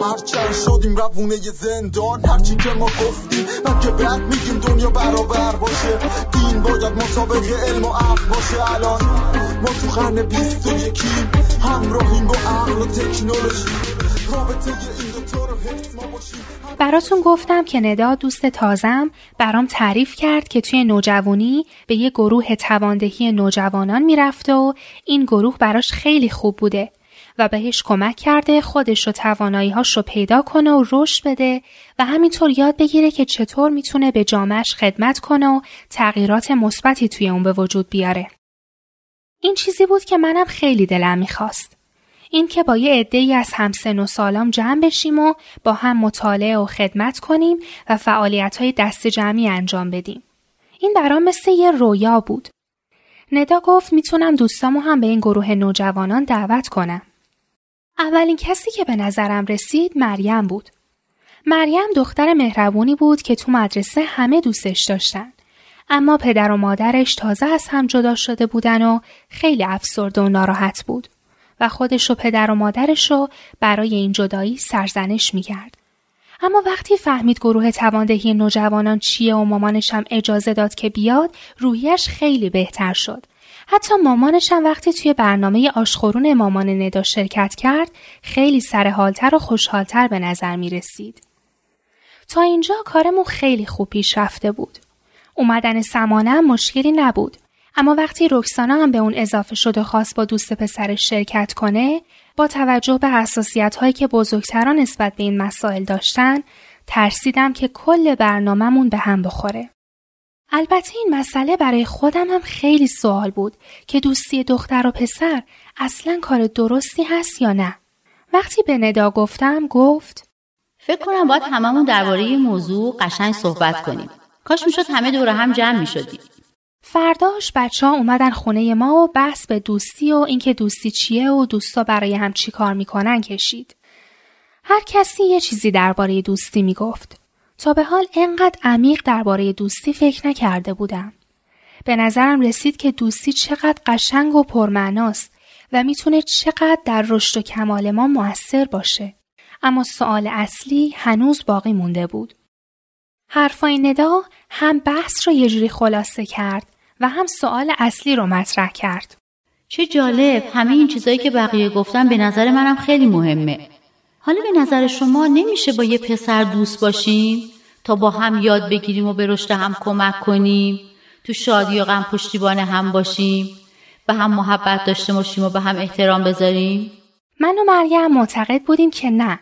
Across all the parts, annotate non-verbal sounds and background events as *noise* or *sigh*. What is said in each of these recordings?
هرچند شدیم روونه زندان. هرچی که ما گفتیم که بعد میگیم دنیا برابر باشه. دین باید مسابق علم و عقل باشه. الان ما تو قرن بیست و یکیم همراهیم با عقل و تکنولوژی. رابطه این دوتا رو حفظ ما باشیم. براتون گفتم که ندا دوست تازم برام تعریف کرد که توی نوجوانی به یه گروه تواندهی نوجوانان می‌رفته و این گروه براش خیلی خوب بوده. و بهش کمک کرده خودش و رو پیدا کنه و رشد بده و همینطور یاد بگیره که چطور می‌تونه به جامعش خدمت کنه و تغییرات مثبتی توی اون به وجود بیاره. این چیزی بود که منم خیلی دلم می‌خواست. این که با یه عده از همسن و سالام جمع بشیم و با هم مطالعه و خدمت کنیم و فعالیت های دست جمعی انجام بدیم. این برام مثل یه رویا بود. ندا گفت می‌تونم دوستامو هم به این گروه نوجوانان دعوت کنم. اولین کسی که به نظرم رسید مریم بود. مریم دختر مهربونی بود که تو مدرسه همه دوستش داشتن. اما پدر و مادرش تازه از هم جدا شده بودن و خیلی افسرده و ناراحت بود و خودش و پدر و مادرش رو برای این جدایی سرزنش می‌کرد. اما وقتی فهمید گروه تواندهی نوجوانان چیه و مامانش هم اجازه داد که بیاد روحیش خیلی بهتر شد حتی مامانش هم وقتی توی برنامه آشخورون مامان ندا شرکت کرد خیلی سرحالتر و خوشحالتر به نظر می رسید. تا اینجا کارمون خیلی خوب پیش رفته بود. اومدن سمانه هم مشکلی نبود. اما وقتی رکسانا هم به اون اضافه شده خواست با دوست پسرش شرکت کنه با توجه به حساسیت هایی که بزرگتران نسبت به این مسائل داشتن ترسیدم که کل برنامهمون به هم بخوره. البته این مسئله برای خودم هم خیلی سوال بود که دوستی دختر و پسر اصلا کار درستی هست یا نه. وقتی به ندا گفتم گفت فکر کنم باید هممون درباره موضوع قشنگ صحبت کنیم. کاش می‌شد همه دور هم جمع می‌شدیم. فرداش بچه ها اومدن خونه ما و بحث به دوستی و اینکه دوستی چیه و دوستا برای هم چی کار می‌کنن کشید. هر کسی یه چیزی درباره دوستی می‌گفت. تا به حال انقدر عمیق درباره دوستی فکر نکرده بودم. به نظرم رسید که دوستی چقدر قشنگ و پرمعناست و می‌تونه چقدر در رشد و کمال ما موثر باشه. اما سوال اصلی هنوز باقی مونده بود. حرفای ندا هم بحث رو یه جوری خلاصه کرد و هم سوال اصلی رو مطرح کرد. چه جالب همه این چیزایی که بقیه گفتن به نظر منم خیلی مهمه. حالا به نظر شما نمیشه با یه پسر دوست باشیم؟ تا با هم یاد بگیریم و به رشد هم کمک کنیم؟ تو شادی و غم پشتیبان هم باشیم؟ به هم محبت داشته باشیم و به هم احترام بذاریم؟ من و مریم معتقد بودیم که نه.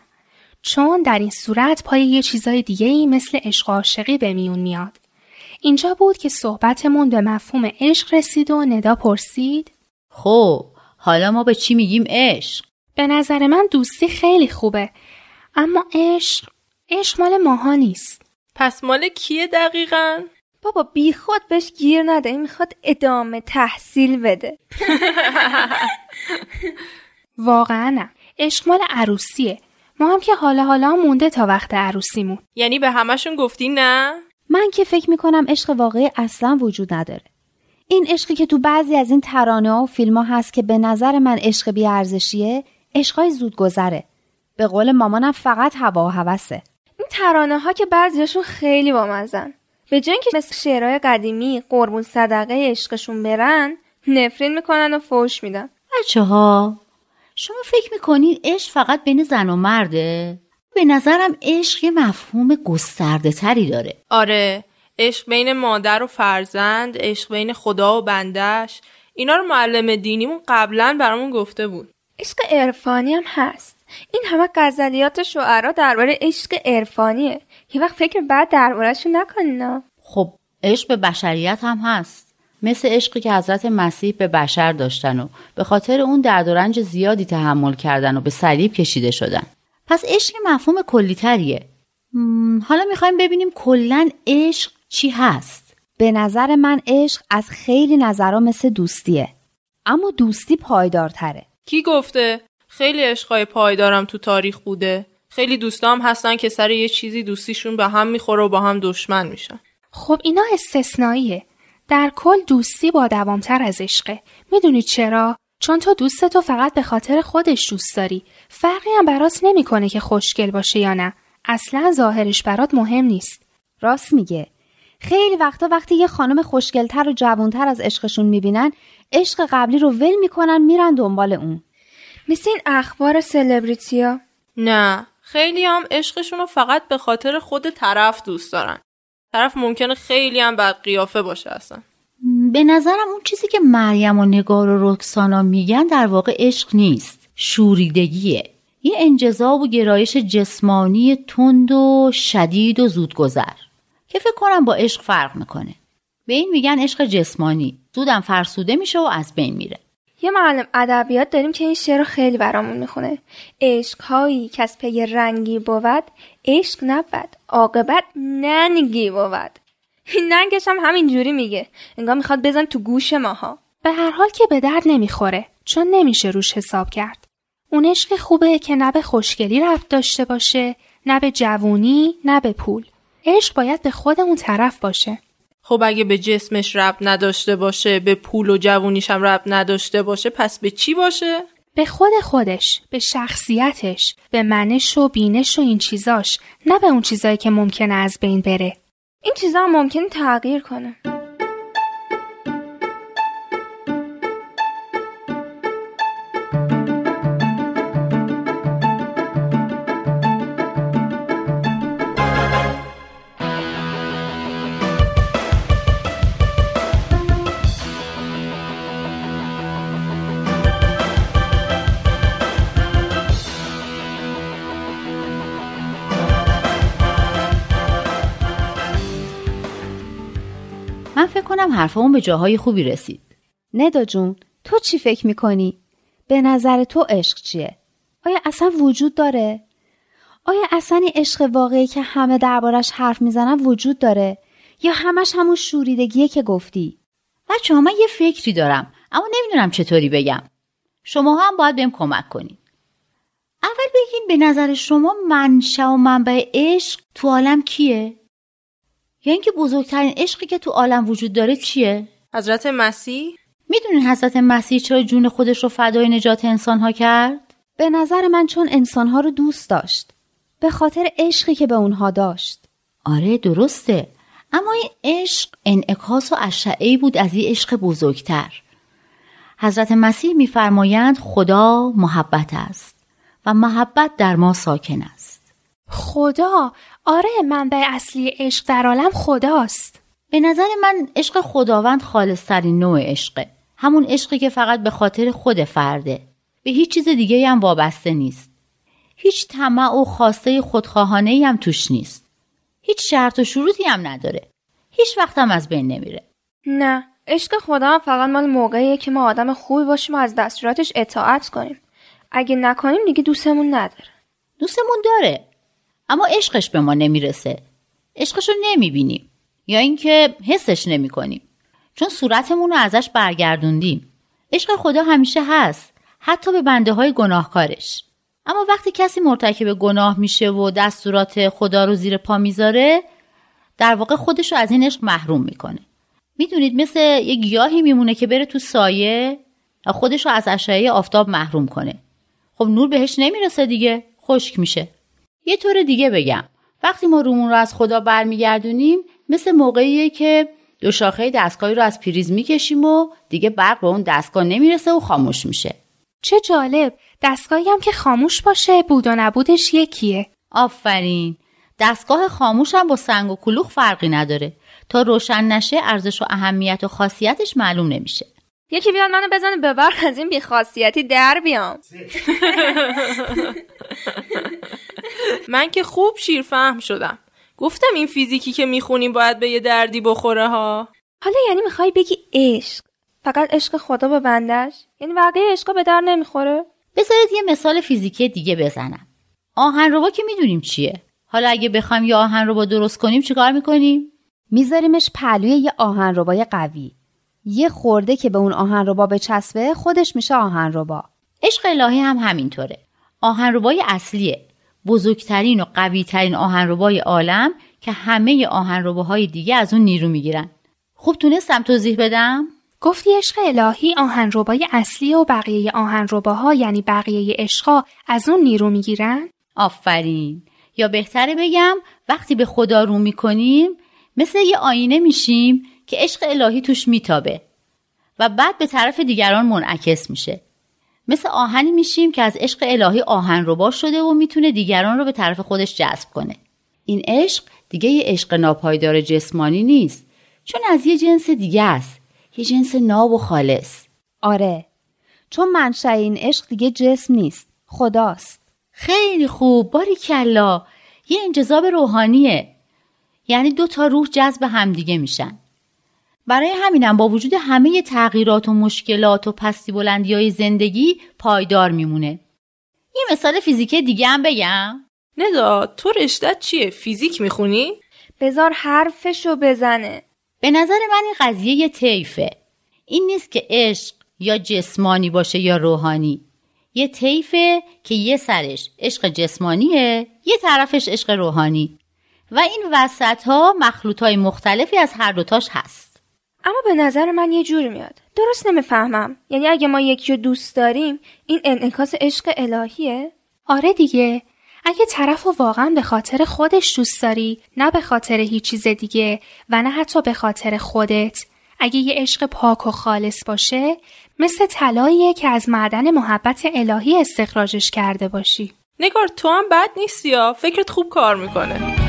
چون در این صورت پای یه چیزای دیگه ای مثل عشق عاشقی به میون میاد. اینجا بود که صحبتمون به مفهوم عشق رسید و ندا پرسید. خب حالا ما به چی میگیم عشق؟ به نظر من دوستی خیلی خوبه. اما عشق عشق مال ماها نیست. پس مال کیه دقیقا؟ بابا بی خود بهش گیر نده. این می‌خواد ادامه تحصیل بده. *laughs* واقعا نه. عشق مال عروسیه. ما هم که حالا حالا مونده تا وقت عروسیمون. یعنی به همشون گفتی نه؟ من که فکر می‌کنم عشق واقعی اصلا وجود نداره. این عشقی که تو بعضی از این ترانه ها و فیلم ها هست که به نظر من عشق بیارزشیه عشقای زود گذره به قول مامانم فقط هوا و هوسه. این ترانه ها که بعضیشون خیلی بامزن به جای که مثل شعرهای قدیمی قربون صدقه عشقشون برن نفرین می‌کنن و فوش میدن. بچه ها شما فکر می‌کنین عشق فقط بین زن و مرده؟ به نظرم عشق یه مفهوم گسترده تری داره. آره عشق بین مادر و فرزند عشق بین خدا و بندش اینا رو معلم دینیمون قبلا برامون گفته بود. عشق عرفانی هم هست. این همه غزلیات شعرا درباره عشق عرفانیه. یه وقت فکر بعد دربارهشون نکنینا خب عشق به بشریت هم هست. مثل عشقی که حضرت مسیح به بشر داشتن و به خاطر اون درد و رنج زیادی تحمل کردن و به صلیب کشیده شدن. پس عشق مفهوم کلی تریه حالا می‌خوایم ببینیم کلا عشق چی هست. به نظر من عشق از خیلی نظرها مثل دوستیه. اما دوستی پایدارتره. کی گفته؟ خیلی عشقای پایدارم تو تاریخ بوده. خیلی دوستام هستن که سر یه چیزی دوستیشون به هم می‌خوره و با هم دشمن میشن. خب اینا استثنائیه در کل دوستی با دوامتر از عشقه. می‌دونی چرا؟ چون تو دوست تو فقط به خاطر خودش دوست داری. فرقی هم برات نمی‌کنه که خوشگل باشه یا نه. اصلا ظاهرش برات مهم نیست. راست میگه. خیلی وقتا وقتی یه خانم خوشگلتر و جوانتر از عشقشون می‌بینن عشق قبلی رو ول می‌کنن میرن دنبال اون. مثل این اخبار سلبریتیا نه خیلی هم عشقشون رو فقط به خاطر خود طرف دوست دارن. طرف ممکنه خیلی هم بد قیافه باشه اصلا. به نظرم اون چیزی که مریم و نگار و رکسانا میگن در واقع عشق نیست. شوریدگیه. یه انجذاب و گرایش جسمانی تند و شدید و زودگذر. که فکر کنم با عشق فرق می‌کنه. به این میگن عشق جسمانی. زودم فرسوده میشه و از بین میره. یه معلم ادبیات داریم که این شعر رو خیلی برامون می‌خونه. عشق هایی که از پی رنگی بود عشق نبود. عاقبت ننگی بود. این ننگش هم همین جوری میگه. انگار می‌خواد بزن تو گوش ماها. به هر حال که به درد نمی‌خوره چون نمیشه روش حساب کرد. اون عشق خوبه که نه به خوشگلی ربط داشته باشه نه به جوونی نه به پول. عشق باید به خود اون طرف باشه. خب اگه به جسمش رب نداشته باشه به پول و جوونیش هم رب نداشته باشه پس به چی باشه؟ به خود خودش به شخصیتش به منش و بینش و این چیزاش نه به اون چیزایی که ممکنه از بین بره. این چیزا هم ممکن تغییر کنه. کنم حرفمون به جاهای خوبی رسید ندا جون تو چی فکر می‌کنی؟ به نظر تو عشق چیه؟ آیا اصلا وجود داره؟ آیا اصلا این عشق واقعی که همه دربارش حرف می‌زنن وجود داره؟ یا همش همون شوریدگیه که گفتی؟ بچه ها من یه فکری دارم اما نمی‌دونم چطوری بگم شما هم باید بهم کمک کنید اول بگین به نظر شما منشأ و منبع عشق تو عالم کیه؟ یا اینکه بزرگترین عشقی که تو عالم وجود داره چیه؟ حضرت مسیح؟ می‌دونین حضرت مسیح چرا جون خودش رو فدای نجات انسانها کرد؟ به نظر من چون انسانها رو دوست داشت. به خاطر عشقی که به اونها داشت. آره درسته. اما این عشق انعکاس و اشعه بود از این عشق بزرگتر. حضرت مسیح میفرمایند خدا محبت است و محبت در ما ساکن است. خدا. آره منبع اصلی عشق در عالم خداست. به نظر من عشق خداوند خالصترین نوع عشقه. همون عشقی که فقط به خاطر خود فرده. به هیچ چیز دیگه هم وابسته نیست. هیچ طمع و خواسته خودخواهانه هم توش نیست. هیچ شرط و شروطی هم نداره. هیچ وقت هم از بین نمیره. نه عشق خدا هم فقط مال موقعیه که ما آدم خوبی باشیم و از دستوراتش اطاعت کنیم. اگه نکنیم دیگه دوستمون نداره. دوستمون داره. اما عشقش به ما نمی‌رسه. عشقش رو نمی‌بینیم. یا اینکه حسش نمی‌کنیم. چون صورتمون رو ازش برگردوندیم. عشق خدا همیشه هست. حتی به بنده های گناهکارش. اما وقتی کسی مرتکب گناه میشه و دستورات خدا رو زیر پا می‌ذاره در واقع خودش رو از این عشق محروم می‌کنه. می‌دونید مثل یه گیاهی میمونه که بره تو سایه و خودش رو از اشعه آفتاب محروم کنه. خب نور بهش نمی‌رسه دیگه. خشک میشه. یه طور دیگه بگم. وقتی ما رومون رو از خدا برمیگردونیم مثل موقعیه که دو شاخه دستگاهی رو از پریز می‌کشیم و دیگه برق به اون دستگاه نمی‌رسه و خاموش میشه. چه جالب. دستگاهی هم که خاموش باشه بود و نبودش یکیه. آفرین. دستگاه خاموش هم با سنگ و کلوخ فرقی نداره. تا روشن نشه ارزش و اهمیت و خاصیتش معلوم نمیشه. یکی بیاد منو بزنه ببر از این بیخاصیتی در بیام. *laughs* من که خوب شیر فهم شدم. گفتم این فیزیکی که می‌خونیم باید به یه دردی بخوره ها. حالا یعنی می‌خوای بگی عشق. فقط عشق خدا به بندش؟ یعنی بقیه عشقا به در نمی‌خوره؟ بذارید یه مثال فیزیکی دیگه بزنم. آهن ربا که می‌دونیم چیه. حالا اگه بخوایم یه آهن ربا درست کنیم چیکار می‌کنیم؟ میذاریمش پلوی یه آهنربای قوی. یه خورده که به اون آهنربا بچسبه خودش میشه آهنربا. عشق الهی هم همینطوره. آهنربای اصلیه. بزرگترین و قویترین آهنربای عالم که همه آهنرباهای دیگه از اون نیرو می‌گیرن. خوب تونستم توضیح بدم؟ گفتی عشق الهی آهنربای اصلی و بقیه آهنرباها یعنی بقیه عشقا از اون نیرو می‌گیرن؟ آفرین. یا بهتره بگم وقتی به خدا رو می‌کنیم مثل یه آینه میشیم که عشق الهی توش میتابه و بعد به طرف دیگران منعکس میشه. مثل آهنی میشیم که از عشق الهی آهن ربا شده و می‌تونه دیگران رو به طرف خودش جذب کنه. این عشق دیگه یه عشق ناپایدار جسمانی نیست چون از یه جنس دیگه است یه جنس ناب و خالص. آره چون منشأ این عشق دیگه جسم نیست خداست. خیلی خوب باری کلا. یه انجذاب روحانیه. یعنی دو تا روح جذب همدیگه میشن. برای همینم با وجود همه تغییرات و مشکلات و پستی بلندی های زندگی پایدار میمونه. یه مثال فیزیک دیگه هم بگم. ندا تو رشتت چیه؟ فیزیک می‌خونی؟ بذار حرفشو بزنه. به نظر من این قضیه یه طیفه. این نیست که عشق یا جسمانی باشه یا روحانی. یه طیفه که یه سرش عشق جسمانیه یه طرفش عشق روحانی. و این وسط ها مخلوط های مختلفی از هر دوتاش هست. اما به نظر من یه جوری میاد. درست نمی‌فهمم. یعنی اگه ما یکی رو دوست داریم این انعکاس عشق الهیه؟ آره دیگه. اگه طرف و واقعا به خاطر خودش دوست داری نه به خاطر هیچ چیز دیگه و نه حتی به خاطر خودت. اگه یه عشق پاک و خالص باشه مثل طلاییه که از معدن محبت الهی استخراجش کرده باشی. نگار تو هم بد نیستی یا؟ فکرت خوب کار می‌کنه.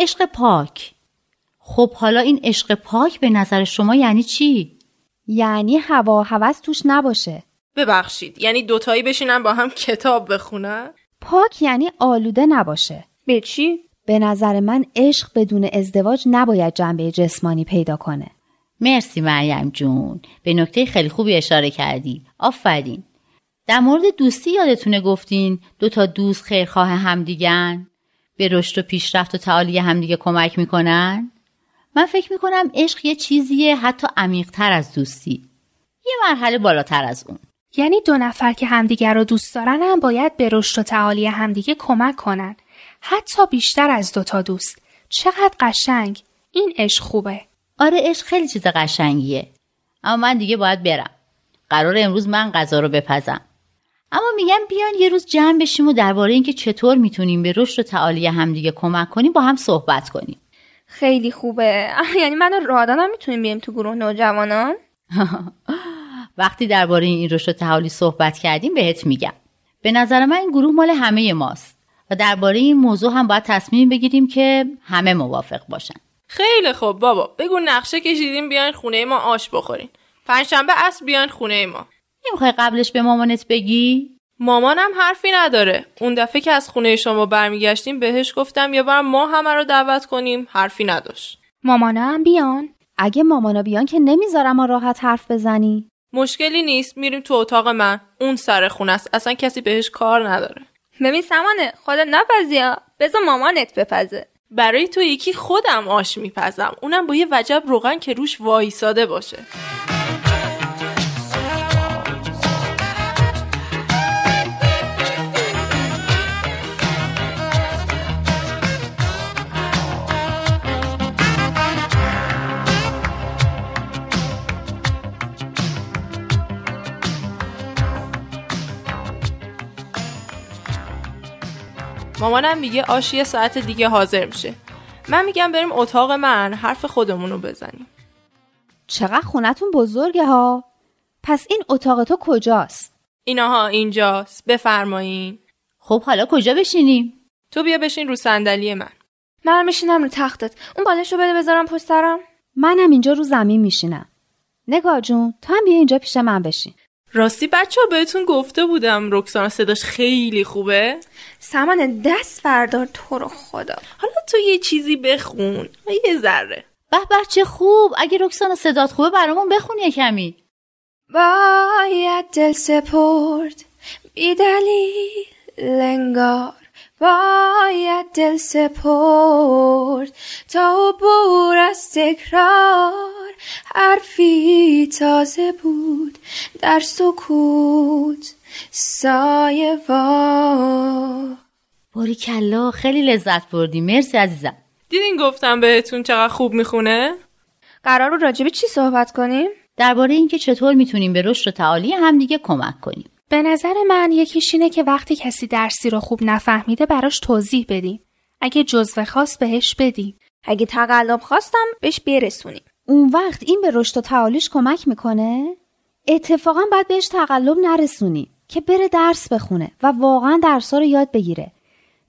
عشق پاک. خب حالا این عشق پاک به نظر شما یعنی چی؟ یعنی هوا و هوس توش نباشه. ببخشید یعنی دوتایی بشینن با هم کتاب بخونن؟ پاک یعنی آلوده نباشه. به چی؟ به نظر من عشق بدون ازدواج نباید جنبه جسمانی پیدا کنه. مرسی مریم جون. به نکته خیلی خوبی اشاره کردی. آفرین. در مورد دوستی یادتونه گفتین دو تا دوست خیرخواه همدیگن؟ به رشد و پیشرفت و تعالی همدیگه کمک می‌کنن؟ من فکر می‌کنم عشق یه چیزیه حتی عمیقتر از دوستی. یه مرحله بالاتر از اون. یعنی دو نفر که همدیگر رو دوست دارن هم باید به رشد و تعالی همدیگه کمک کنن. حتی بیشتر از دوتا دوست. چقدر قشنگ. این عشق خوبه. آره عشق خیلی چیز قشنگیه. اما من دیگه باید برم. قرار امروز من غذا رو بپزم. اما میگم بیان یه روز جمع بشیم و درباره اینکه چطور می‌تونیم به رشد و تعالی همدیگه کمک کنیم با هم صحبت کنیم. خیلی خوبه. *laughs* یعنی من و رادان هم می‌تونیم بیایم تو گروه نوجوانان؟ *laughs* وقتی درباره این رشد و تعالی صحبت کردیم بهت میگم. به نظر من این گروه مال همه ماست و درباره این موضوع هم باید تصمیم بگیریم که همه موافق باشن. خیلی خوب. بابا بگو نقشه کشیدیم بیاین خونه ما آش بخورین پنجشنبه اصر بیاین خونه ما. نمی‌خوای قبلش به مامانت بگی؟ مامانم حرفی نداره. اون دفعه که از خونه شما برمیگشتیم بهش گفتم یه بار ما همه رو دعوت کنیم. حرفی نداشت. مامانا هم بیان. اگه مامانا بیان که نمی‌ذارم ما راحت حرف بزنی. مشکلی نیست. میریم تو اتاق من. اون سر خونه است. اصلا کسی بهش کار نداره. ببین سمانه خودت نپزیا بذار مامانت بپزه. برای تو یکی خودم آش میپزم. اونم با یه وجب روغن که روش وایساده باشه. مامانم میگه آش یه ساعت دیگه حاضر میشه. من میگم بریم اتاق من حرف خودمون رو بزنیم. چقدر خونتون بزرگه ها. پس این اتاق تو کجاست؟ ایناها اینجاست بفرمایین. خب حالا کجا بشینیم؟ تو بیا بشین رو صندلی من. من میشینم رو تختت. اون بالش رو بده بذارم پشت سرم. منم اینجا رو زمین میشینم. نگاه جون تو هم بیا اینجا پیش من بشین. راستی بچه ها بهتون گفته بودم رکسانا صداش خیلی خوبه. سمان دست بردار تو رو خدا. حالا تو یه چیزی بخون. یه ذره. به بچه خوب. اگه رکسانا صدات خوبه برامون بخون یه کمی. باید دل سپرد. بی دلیل لنگار باید دل سپرد تا عبور از تکرار. حرفی تازه بود در سکوت سایه وار. باری کلا خیلی لذت بردی. مرسی عزیزم. دیدین گفتم بهتون چقدر خوب می‌خونه؟ قرار رو راجبه چی صحبت کنیم؟ درباره اینکه چطور می‌تونیم به رشد و تعالی همدیگه کمک کنیم. به نظر من یکیش اینه که وقتی کسی درسی رو خوب نفهمیده براش توضیح بدیم. اگه جزوه خواست بهش بدیم. اگه تقلب خواستم بهش برسونیم. اون وقت این به رشد و تعالیش کمک می‌کنه؟ اتفاقا باید بهش تقلب نرسونیم که بره درس بخونه و واقعا درس رو یاد بگیره.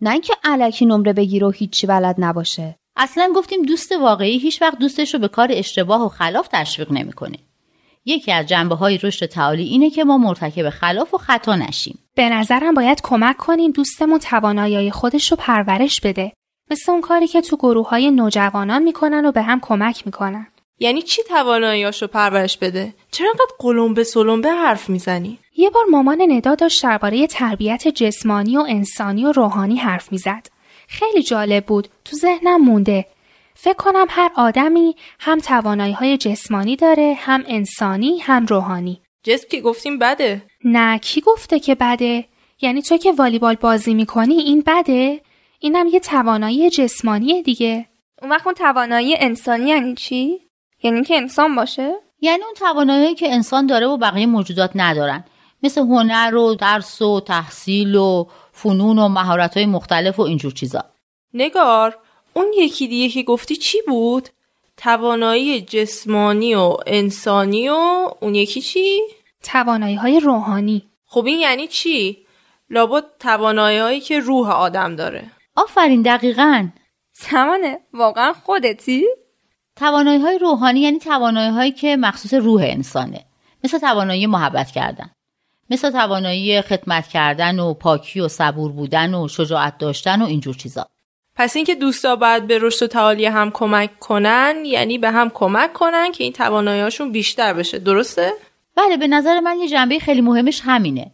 نه اینکه علکی نمره بگیره و هیچی بلد نباشه. اصلا گفتیم دوست واقعی هیچ وقت دوستش رو به کار اشتباه و خلاف تشویق نمی‌کنه. یکی از جنبه های رشد تعالی اینه که ما مرتکب خلاف و خطا نشیم. به نظرم باید کمک کنیم دوستمون توانایی خودش رو پرورش بده. مثل اون کاری که تو گروه های نوجوانان می‌کنن و به هم کمک می‌کنن. یعنی چی تواناییاشو پرورش بده؟ چرا انقدر قلمبه سلمبه حرف می‌زنی؟ یه بار مامان ندا داشت درباره تربیت جسمانی و انسانی و روحانی حرف می‌زد. خیلی جالب بود. تو ذهنم مونده. فکر کنم هر آدمی هم توانایی های جسمانی داره هم انسانی هم روحانی. جسم که گفتیم بده؟ نه کی گفته که بده؟ یعنی تو که والیبال بازی می‌کنی این بده؟ اینم یه توانایی جسمانی دیگه. اون وقت اون توانایی انسانی یعنی چی؟ یعنی که انسان باشه؟ یعنی اون توانایی که انسان داره و بقیه موجودات ندارن. مثل هنر و درس و تحصیل و فنون و مهارت های مختلف و اینجور چیزا. نگار اون یکی دیگه که گفتی چی بود؟ توانایی جسمانی و انسانی و اون یکی چی؟ توانایی های روحانی خب این یعنی چی؟ لابد توانایی هایی که روح آدم داره آفرین دقیقا سمانه واقعا خودتی؟ توانایی های روحانی یعنی توانایی هایی که مخصوص روح انسانه مثل توانایی محبت کردن مثل توانایی خدمت کردن و پاکی و صبور بودن و شجاعت داشتن و اینجور چیزا پس اینکه دوستا باید به رشد و تعالی هم کمک کنن یعنی به هم کمک کنن که این تواناییاشون بیشتر بشه. درسته؟ بله به نظر من یه جنبه خیلی مهمش همینه.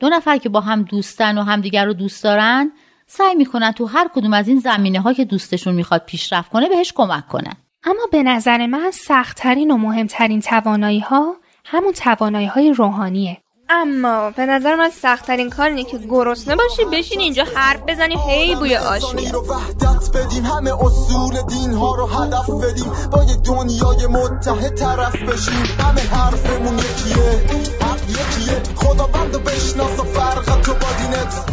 دو نفر که با هم دوستن و همدیگر رو دوست دارن سعی می‌کنن تو هر کدوم از این زمینه ها که دوستشون می‌خواد پیشرفت کنه بهش کمک کنن. اما به نظر من سختترین و مهمترین توانایی ها همون توانایی های روحانیه. اما به نظر من سختترین کار اینه که گرسنه باشی بشین اینجا حرف بزنی هی بوی آشیه رو وحدت بدیم همه اصول دین ها رو هدف بدیم. با یه دنیای متحد طرف بشیم. همه حرفمون یکیه حق یکیه. خداوند و بشناس و فرق تو با دینت.